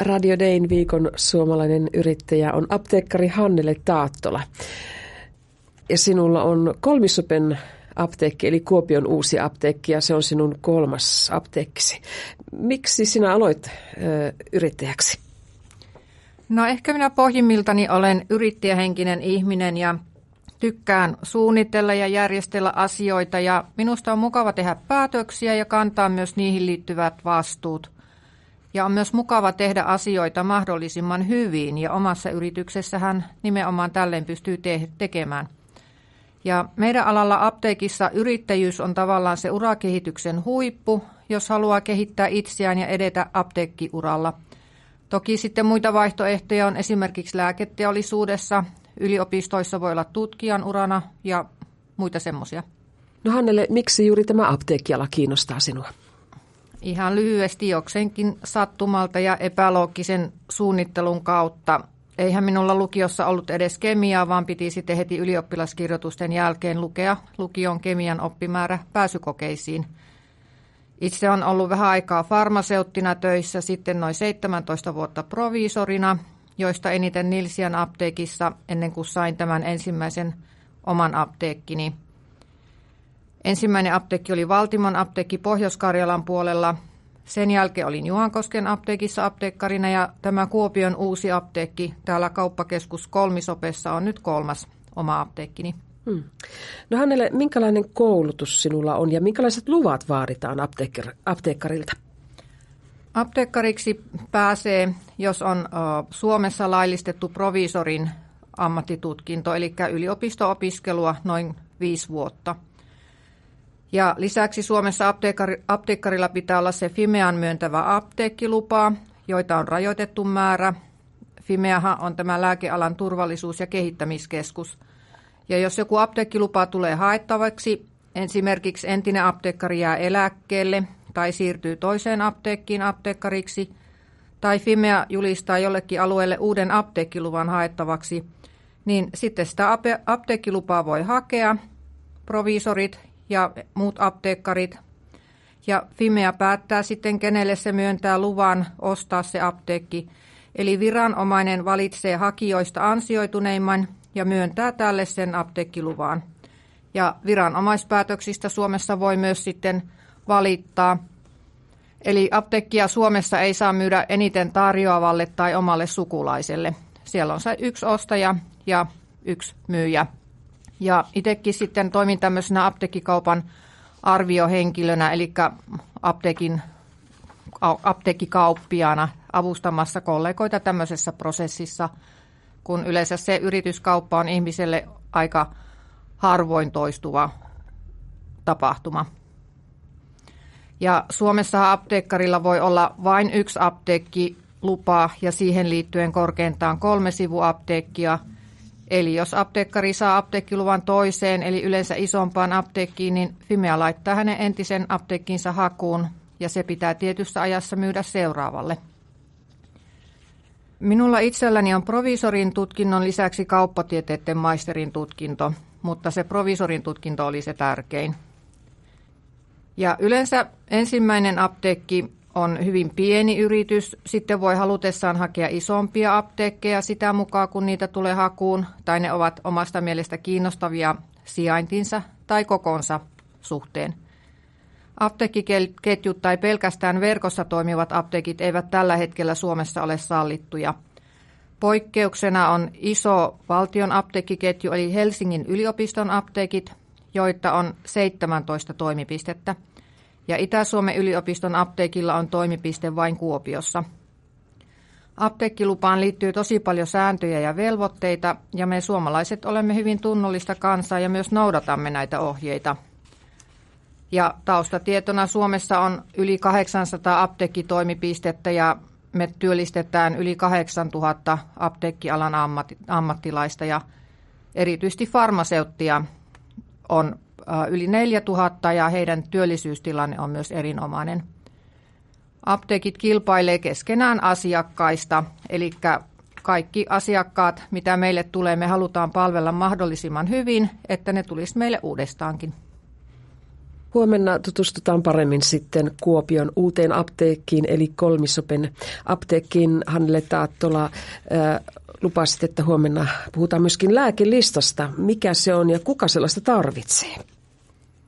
Radio Dayn viikon suomalainen yrittäjä on apteekkari Hannele Taattola. Ja sinulla on kolmisopen apteekki, eli Kuopion uusi apteekki, ja se on sinun kolmas apteekkisi. Miksi sinä aloit ö, yrittäjäksi? No ehkä minä pohjimmiltani olen yrittäjähenkinen ihminen ja tykkään suunnitella ja järjestellä asioita ja minusta on mukava tehdä päätöksiä ja kantaa myös niihin liittyvät vastuut. Ja on myös mukava tehdä asioita mahdollisimman hyvin ja omassa yrityksessähän nimenomaan tälleen pystyy te- tekemään. Ja meidän alalla apteekissa yrittäjyys on tavallaan se urakehityksen huippu, jos haluaa kehittää itseään ja edetä apteekkiuralla. Toki sitten muita vaihtoehtoja on esimerkiksi lääketeollisuudessa, yliopistoissa voi olla tutkijan urana ja muita semmoisia. No Hannele, miksi juuri tämä apteekkiala kiinnostaa sinua? Ihan lyhyesti jokseenkin sattumalta ja epäloogisen suunnittelun kautta. Eihän minulla lukiossa ollut edes kemiaa, vaan piti sitten heti ylioppilaskirjoitusten jälkeen lukea lukion kemian oppimäärä pääsykokeisiin. Itse on ollut vähän aikaa farmaseuttina töissä, sitten noin 17 vuotta proviisorina, joista eniten Nilsian apteekissa ennen kuin sain tämän ensimmäisen oman apteekkini. Ensimmäinen apteekki oli Valtimon apteekki Pohjois-Karjalan puolella. Sen jälkeen olin Juankosken apteekissa apteekkarina ja tämä Kuopion uusi apteekki täällä kauppakeskus Kolmisopessa on nyt kolmas oma apteekkini. Hmm. No Hannele, minkälainen koulutus sinulla on ja minkälaiset luvat vaaditaan apteekkar- apteekkarilta? Apteekkariksi pääsee, jos on Suomessa laillistettu proviisorin ammattitutkinto, eli yliopisto-opiskelua noin viisi vuotta. Ja lisäksi Suomessa apteekkari, apteekkarilla pitää olla se Fimean myöntävä apteekkilupa, joita on rajoitettu määrä. Fimeahan on tämä lääkealan turvallisuus- ja kehittämiskeskus. Ja jos joku apteekkilupa tulee haettavaksi, esimerkiksi entinen apteekkari jää eläkkeelle tai siirtyy toiseen apteekkiin apteekkariksi, tai Fimea julistaa jollekin alueelle uuden apteekkiluvan haettavaksi, niin sitten sitä apteekkilupaa voi hakea, proviisorit ja muut apteekkarit, ja Fimea päättää sitten, kenelle se myöntää luvan ostaa se apteekki. Eli viranomainen valitsee hakijoista ansioituneimman ja myöntää tälle sen apteekkiluvan. Ja viranomaispäätöksistä Suomessa voi myös sitten valittaa. Eli apteekkia Suomessa ei saa myydä eniten tarjoavalle tai omalle sukulaiselle. Siellä on se yksi ostaja ja yksi myyjä. Ja itsekin sitten toimin tämmöisenä apteekkikaupan arviohenkilönä, eli apteekin, apteekkikauppiaana avustamassa kollegoita tämmöisessä prosessissa, kun yleensä se yrityskauppa on ihmiselle aika harvoin toistuva tapahtuma. Ja Suomessa apteekkarilla voi olla vain yksi apteekkilupa ja siihen liittyen korkeintaan kolme sivuapteekkia. Eli jos apteekkari saa apteekkiluvan toiseen, eli yleensä isompaan apteekkiin, niin Fimea laittaa hänen entisen apteekkinsa hakuun ja se pitää tietyssä ajassa myydä seuraavalle. Minulla itselläni on provisorin tutkinnon lisäksi kauppatieteiden maisterin tutkinto, mutta se provisorin tutkinto oli se tärkein. Ja yleensä ensimmäinen apteekki on hyvin pieni yritys. Sitten voi halutessaan hakea isompia apteekkeja sitä mukaan, kun niitä tulee hakuun, tai ne ovat omasta mielestä kiinnostavia sijaintinsa tai kokonsa suhteen. Apteekkiketjut tai pelkästään verkossa toimivat apteekit eivät tällä hetkellä Suomessa ole sallittuja. Poikkeuksena on iso valtion apteekkiketju eli Helsingin yliopiston apteekit, joita on 17 toimipistettä – ja Itä-Suomen yliopiston apteekilla on toimipiste vain Kuopiossa. Apteekkilupaan liittyy tosi paljon sääntöjä ja velvoitteita, ja me suomalaiset olemme hyvin tunnollista kansaa ja myös noudatamme näitä ohjeita. Ja taustatietona Suomessa on yli 800 apteekkitoimipistettä ja me työllistetään yli 8000 apteekkialan ammattilaista ja erityisesti farmaseuttia on yli 4000 ja heidän työllisyystilanne on myös erinomainen. Apteekit kilpailee keskenään asiakkaista, eli kaikki asiakkaat, mitä meille tulee, me halutaan palvella mahdollisimman hyvin, että ne tulisi meille uudestaankin. Huomenna tutustutaan paremmin sitten Kuopion uuteen apteekkiin, eli Kolmisopen apteekkiin. Hannele Taattola, äh, lupasit, että huomenna puhutaan myöskin lääkelistasta. Mikä se on ja kuka sellaista tarvitsee?